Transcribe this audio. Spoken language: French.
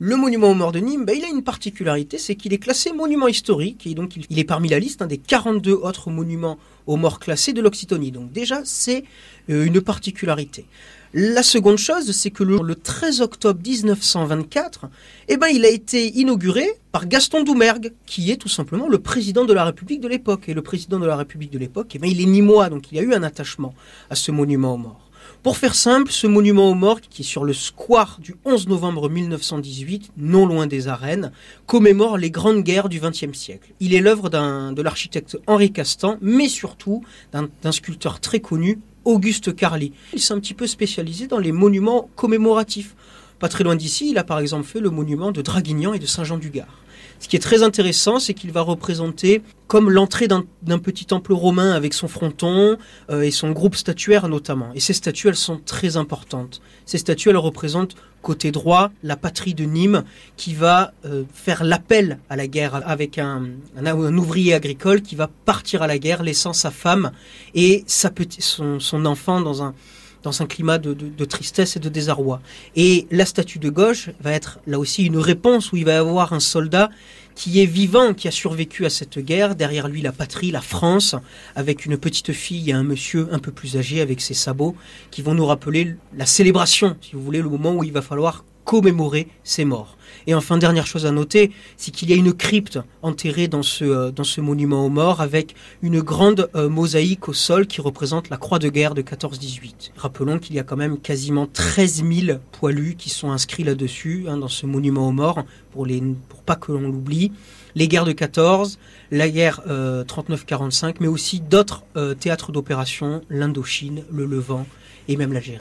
Le monument aux morts de Nîmes, bah, il a une particularité, c'est qu'il est classé monument historique et donc il est parmi la liste hein, des 42 autres monuments aux morts classés de l'Occitanie. Donc déjà, c'est euh, une particularité. La seconde chose, c'est que le, 13 octobre 1924, eh ben, il a été inauguré par Gaston Doumergue, qui est tout simplement le président de la République de l'époque. Et le président de la République de l'époque, eh ben, il est nîmois, donc il a eu un attachement à ce monument aux morts. Pour faire simple, ce monument aux morts, qui est sur le square du 11 novembre 1918, non loin des arènes, commémore les grandes guerres du XXe siècle. Il est l'œuvre de l'architecte Henri Castan, mais surtout d'un sculpteur très connu, Auguste Carly. Il s'est un petit peu spécialisé dans les monuments commémoratifs. Pas très loin d'ici, il a par exemple fait le monument de Draguignan et de Saint-Jean-du-Gard. Ce qui est très intéressant, c'est qu'il va représenter comme l'entrée d'un petit temple romain avec son fronton euh, et son groupe statuaire notamment. Et ces statues, elles sont très importantes. Ces statues, elles représentent côté droit la patrie de Nîmes qui va euh, faire l'appel à la guerre avec un, ouvrier agricole qui va partir à la guerre laissant sa femme et sa son enfant dans un, dans un climat de, tristesse et de désarroi. Et la statue de gauche va être là aussi une réponse où il va y avoir un soldat qui est vivant, qui a survécu à cette guerre, derrière lui la patrie, la France, avec une petite fille et un monsieur un peu plus âgé avec ses sabots, qui vont nous rappeler la célébration, si vous voulez, le moment où il va falloir commémorer ses morts. Et enfin, dernière chose à noter, c'est qu'il y a une crypte enterrée dans ce, euh, monument aux morts avec une grande euh, mosaïque au sol qui représente la croix de guerre de 14-18. Rappelons qu'il y a quand même quasiment 13 000 poilus qui sont inscrits là-dessus, hein, dans ce monument aux morts, pour, les, pas que l'on l'oublie. Les guerres de 14, la guerre 39-45, euh, mais aussi d'autres théâtres d'opération, l'Indochine, le Levant et même l'Algérie.